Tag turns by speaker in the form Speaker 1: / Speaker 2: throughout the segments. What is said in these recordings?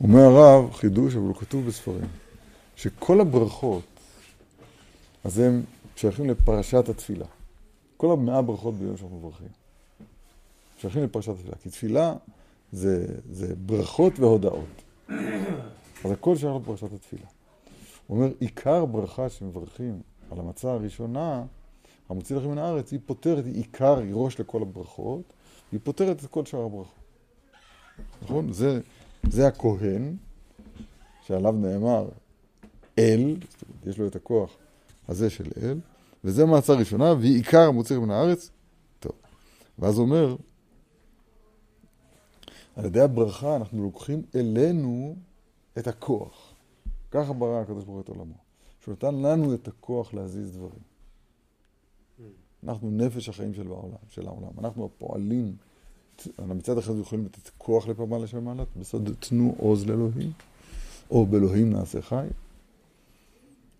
Speaker 1: אומר הרב חידוש, אבל הוא כתוב בספרים, שכל הברכות, אז הם שייכים לפרשת התפילה. כל המאה ברכות ביום שאנחנו מברכים. שייכים לפרשת התפילה. כי תפילה זה, זה ברכות והודאות. אז הכל שייך לפרשת התפילה. הוא אומר, עיקר ברכה שמברכים על המצה הראשונה, המוציא לכם מן הארץ, היא פותרת, היא עיקר, היא ראש לכל הברכות, היא פותרת את כל שאר הברכות. נכון? זה, זה הכהן, שעליו נאמר אל, יש לו את הכוח הזה של אל, וזה מעצה ראשונה, והיא עיקר המוציא מן הארץ. טוב. ואז הוא אומר, על ידי הברכה אנחנו לוקחים אלינו את הכוח. ככה ברא הקדוש ברוך הוא את עולמו. שהוא נתן לנו את הכוח להזיז דברים. אנחנו נפש החיים של העולם, של העולם. אנחנו הפועלים. מצד אחד יכולים לתת כוח לפעמה לשם מעלת, בסוד תנו עוז לאלוהים, או באלוהים נעשה חי.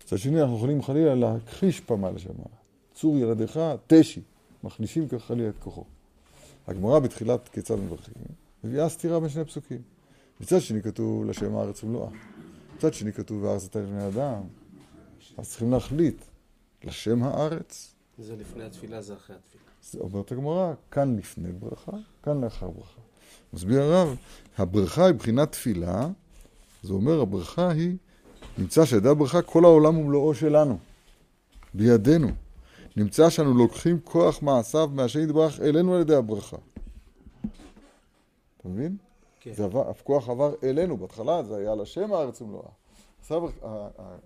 Speaker 1: מצד שני אנחנו יכולים חלילה להכחיש פעמה לשם מעלת. צור ילדיך תשי, מחלישים כחלילה את כוחו. הגמרא בתחילת כיצד מברכים, מביאה סתירה בין שני פסוקים. מצד שני כתוב לשם הארץ ומלואה. מצד שני כתוב והארץ אתה לבני אדם. אז צריכים להחליט, לשם הארץ.
Speaker 2: זה לפני התפילה, זה אחרי התפילה.
Speaker 1: זה אומרת הגמרא, כאן לפני ברכה, כאן לאחר ברכה. מסביר הרב, הברכה היא מבחינת תפילה, זה אומר הברכה היא, נמצא שידי הברכה כל העולם ומלואו שלנו, בידינו. נמצא שאנו לוקחים כוח מעשיו מהשם יתברך אלינו על ידי הברכה. אתה מבין? כן. זה עבר, הכוח עבר אלינו, בהתחלה זה היה לשם הארץ ומלואה. עכשיו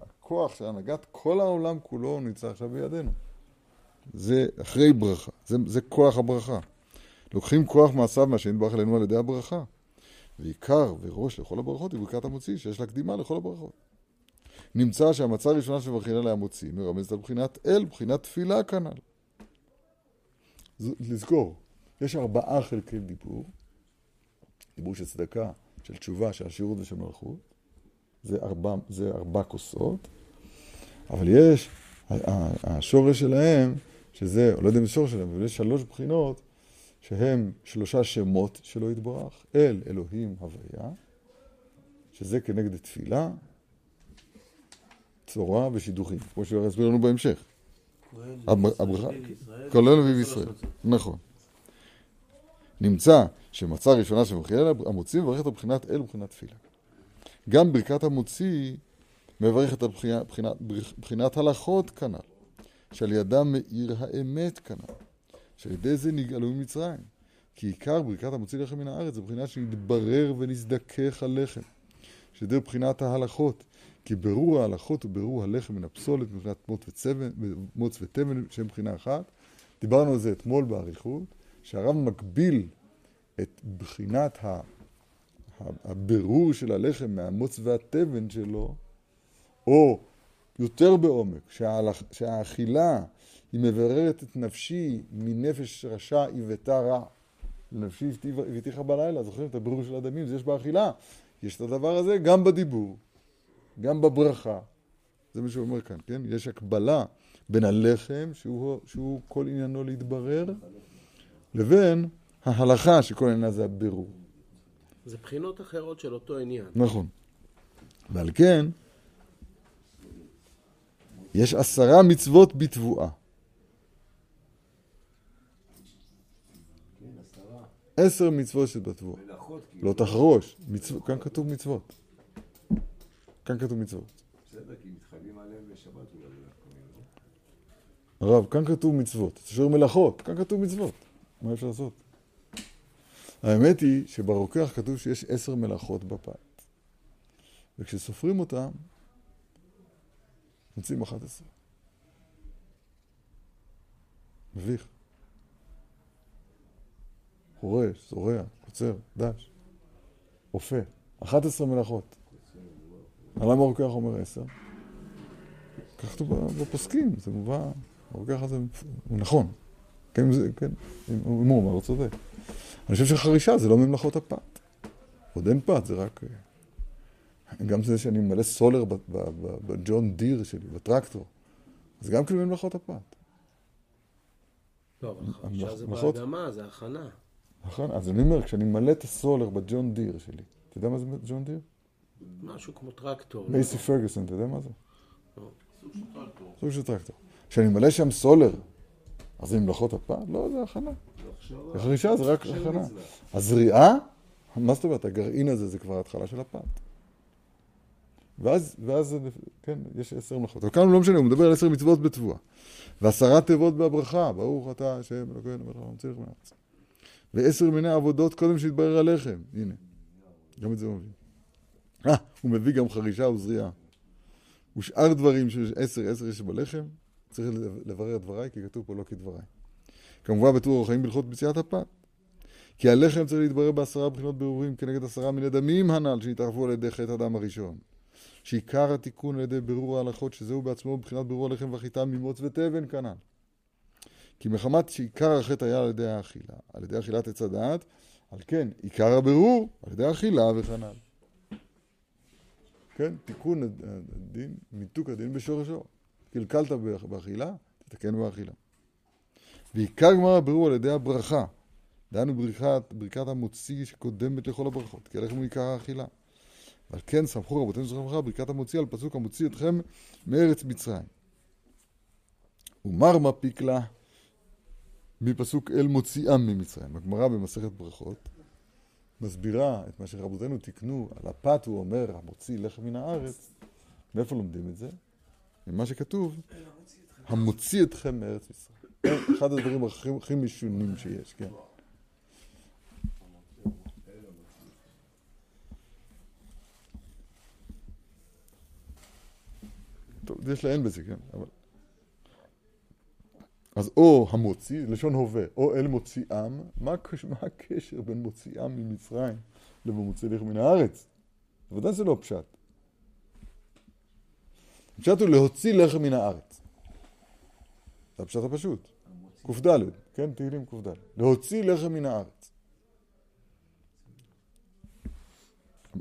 Speaker 1: הכוח של הנהגת כל העולם כולו נמצא עכשיו בידינו. זה אחרי ברכה, זה, זה כוח הברכה. לוקחים כוח מעשיו מהשם יתברך אלינו על ידי הברכה. ועיקר וראש לכל הברכות היא ברכת המוציא, שיש לה קדימה לכל הברכות. נמצא שהמצה הראשונה שמברכין עליה המוציא מרמזת על בחינת אל, בחינת תפילה כנ"ל. לזכור, יש ארבעה חלקי דיבור, דיבור של צדקה, של תשובה, של עשירות ושל מלכות, זה ארבע, זה ארבע כוסות, אבל יש, השורש שלהם, שזה, לא יודע אם זה שורש שלהם, אבל יש שלוש בחינות שהם שלושה שמות שלא יתברך, אל, אלוהים, הוויה, שזה כנגד תפילה, צורה ושידוכים, כמו שהוא יסביר לנו בהמשך. כולל אביב ישראל, נכון. נמצא שמצה ראשונה שמכילה המוציא מברך את הבחינת אל ובחינת תפילה. גם ברכת המוציא מברכת על בחינת, בחינת הלכות כנ"ל, שעל ידם מאיר האמת כנ"ל, שעל ידי זה נגאלו ממצרים. כי עיקר ברכת המוציא לחם מן הארץ זה בחינה שנתברר ונזדכך הלחם, שזה בחינת ההלכות. כי ברור ההלכות הוא ברור הלחם מן הפסולת מבחינת מוץ ותבן שהם בחינה אחת. דיברנו על זה אתמול באריכות, שהרב מקביל את בחינת הבירור של הלחם מהמוץ והתבן שלו, או יותר בעומק, שהאכילה היא מבררת את נפשי מנפש רשע עיוותה רע. לנפשי הבטיחה בלילה, זוכרים את הבירור של הדמים, זה יש באכילה. יש את הדבר הזה גם בדיבור, גם בברכה. זה מה שהוא אומר כאן, כן? יש הקבלה בין הלחם, שהוא, שהוא כל עניינו להתברר, לבין ההלכה שכל עניינה זה הבירור.
Speaker 2: זה בחינות אחרות של אותו עניין.
Speaker 1: נכון. ועל כן, יש עשרה מצוות בתבואה. עשר מצוות שבתבואה. לא תחרוש. כאן כתוב מצוות. כאן כתוב מצוות. בסדר, כי מתחייבים עליהם בשבת לא הרב, כאן כתוב מצוות. אתה שואל מלאכות, כאן כתוב מצוות. מה אפשר לעשות? האמת היא שברוקח כתוב שיש עשר מלאכות בפת. וכשסופרים אותם, מוצאים 11. מביך. חורש, זורע, קוצר, דש, אופה. 11 מלאכות. למה הרוקח אומר 10? כך כתוב בפוסקים, זה מובא, הרוקח הזה הוא נכון. כן, זה, כן, אם הוא אומר, הוא צודק. אני חושב שחרישה זה לא ממלאכות הפת. עוד אין פת, זה רק... גם זה שאני ממלא סולר בג'ון דיר שלי, בטרקטור, זה גם כאילו ממלאכות הפת.
Speaker 2: לא, אבל חרישה זה באדמה, זה הכנה.
Speaker 1: נכון, אז אני אומר, כשאני ממלא את הסולר בג'ון דיר שלי, אתה יודע מה זה ג'ון דיר?
Speaker 2: משהו כמו טרקטור.
Speaker 1: מייסי פרגוסון, אתה יודע מה זה?
Speaker 2: לא.
Speaker 1: סוג של טרקטור. כשאני מלא שם סולר, אז זה מלאכות הפעם? לא, זה הכנה. החרישה זה רק הכנה. הזריעה, מה זאת אומרת? הגרעין הזה זה כבר ההתחלה של הפת. ואז, ואז, כן, יש עשר מלאכות. אבל כאן לא משנה, הוא מדבר על עשר מצוות בתבואה. ועשרה תיבות בברכה, ברוך אתה השם אלוקינו מלך העולם ממציא לך מארץ. ועשר מיני עבודות קודם שיתברר הלחם. הנה, גם את זה הוא מביא. אה, הוא מביא גם חרישה וזריעה. ושאר דברים שיש עשר, עשר יש בלחם, צריך לברר דבריי, כי כתוב פה לא כדבריי. כמובן בטור אורח חיים בהלכות מציאת הפת. כי הלחם צריך להתברר בעשרה בחינות ברורים כנגד עשרה מיני דמים הנ"ל שהתערבו על ידי חטא הדם הראשון. שעיקר התיקון על ידי בירור ההלכות, שזהו בעצמו בחינת בירור הלחם והחיטה ממוץ ותבן כנ"ל. כי מחמת שעיקר החטא היה על ידי האכילה, על ידי אכילת עץ הדעת, על כן, עיקר הבירור על ידי האכילה וכנ"ל. כן, תיקון הדין, מיתוק הדין בשורשו. קלקלת באכילה, תתקן באכילה. ועיקר גמר הבירור על ידי הברכה. דהיינו ברכת, ברכת המוציא שקודמת לכל הברכות, כי הלחם הוא עיקר האכילה. ועל כן סמכו רבותינו זוכרים לך ברכת המוציא על פסוק המוציא אתכם מארץ מצרים. ומר מפיק לה מפסוק אל מוציאם ממצרים. הגמרא במסכת ברכות מסבירה את מה שרבותינו תיקנו על הפת, הוא אומר, המוציא לחם מן הארץ. מאיפה לומדים את זה? ממה שכתוב, המוציא אתכם מארץ ישראל. אחד הדברים הכי משונים שיש, כן. טוב, יש לעיין בזה, כן, אבל... אז או המוציא, לשון הווה, או אל מוציאם, מה, מה הקשר בין מוציאם ממצרים לבין מוציא לך מן הארץ? בוודאי זה לא פשט. הפשט הוא להוציא לחם מן הארץ. זה הפשט הפשוט. קד, כן? תהילים קד. להוציא לחם מן הארץ.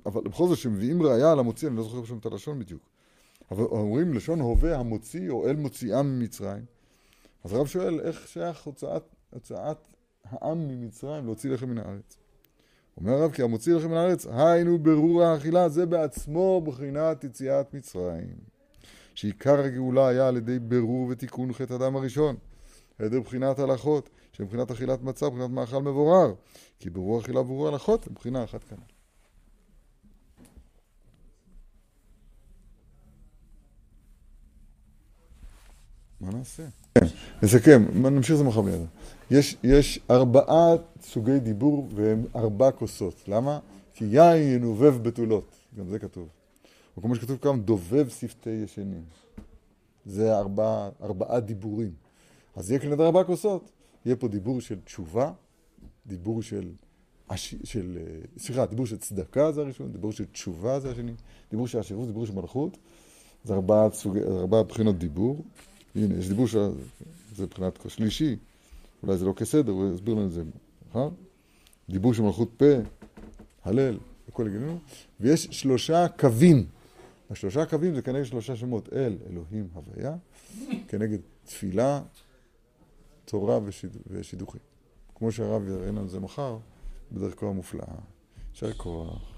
Speaker 1: אבל בכל זאת, כשמביאים ראייה על המוציא, אני לא זוכר שם את הלשון בדיוק. אבל אומרים לשון הווה המוציא, או אל מוציאם ממצרים. אז הרב שואל, איך שייך הוצאת, הוצאת העם ממצרים להוציא לחם מן הארץ? אומר הרב, כי המוציא לחם מן הארץ, היינו ברור האכילה, זה בעצמו בחינת יציאת מצרים. שעיקר הגאולה היה על ידי ברור ותיקון חטא הדם הראשון, על ידי בחינת הלכות, שמבחינת אכילת מצה, מבחינת מאכל מבורר. כי ברור אכילה וברור הלכות, הם בחינה אחת כאן. מה נעשה? כן, נסכם, נמשיך את זה מחר מיד. יש, יש ארבעה סוגי דיבור והם ארבע כוסות. למה? כי יין ינובב בתולות, גם זה כתוב. או כמו שכתוב כאן, דובב שפתי ישנים. זה ארבע, ארבעה דיבורים. אז יהיה כנראה ארבע כוסות. יהיה פה דיבור של תשובה, דיבור של, של, סליחה, דיבור של צדקה זה הראשון, דיבור של תשובה זה השני, דיבור של השירות, דיבור של מלכות. זה ארבעה, סוג, ארבעה בחינות דיבור. הנה, יש דיבור של... זה מבחינת שלישי, אולי זה לא כסדר, הוא יסביר לנו את זה מחר. דיבור של מלכות פה, הלל, הכל הגיונו. ויש שלושה קווים. השלושה קווים זה כנגד שלושה שמות, אל, אלוהים, הוויה, כנגד תפילה, תורה ושיד... ושידוכים. כמו שהרב יראינו על זה מחר, בדרכו המופלאה. יישר כוח.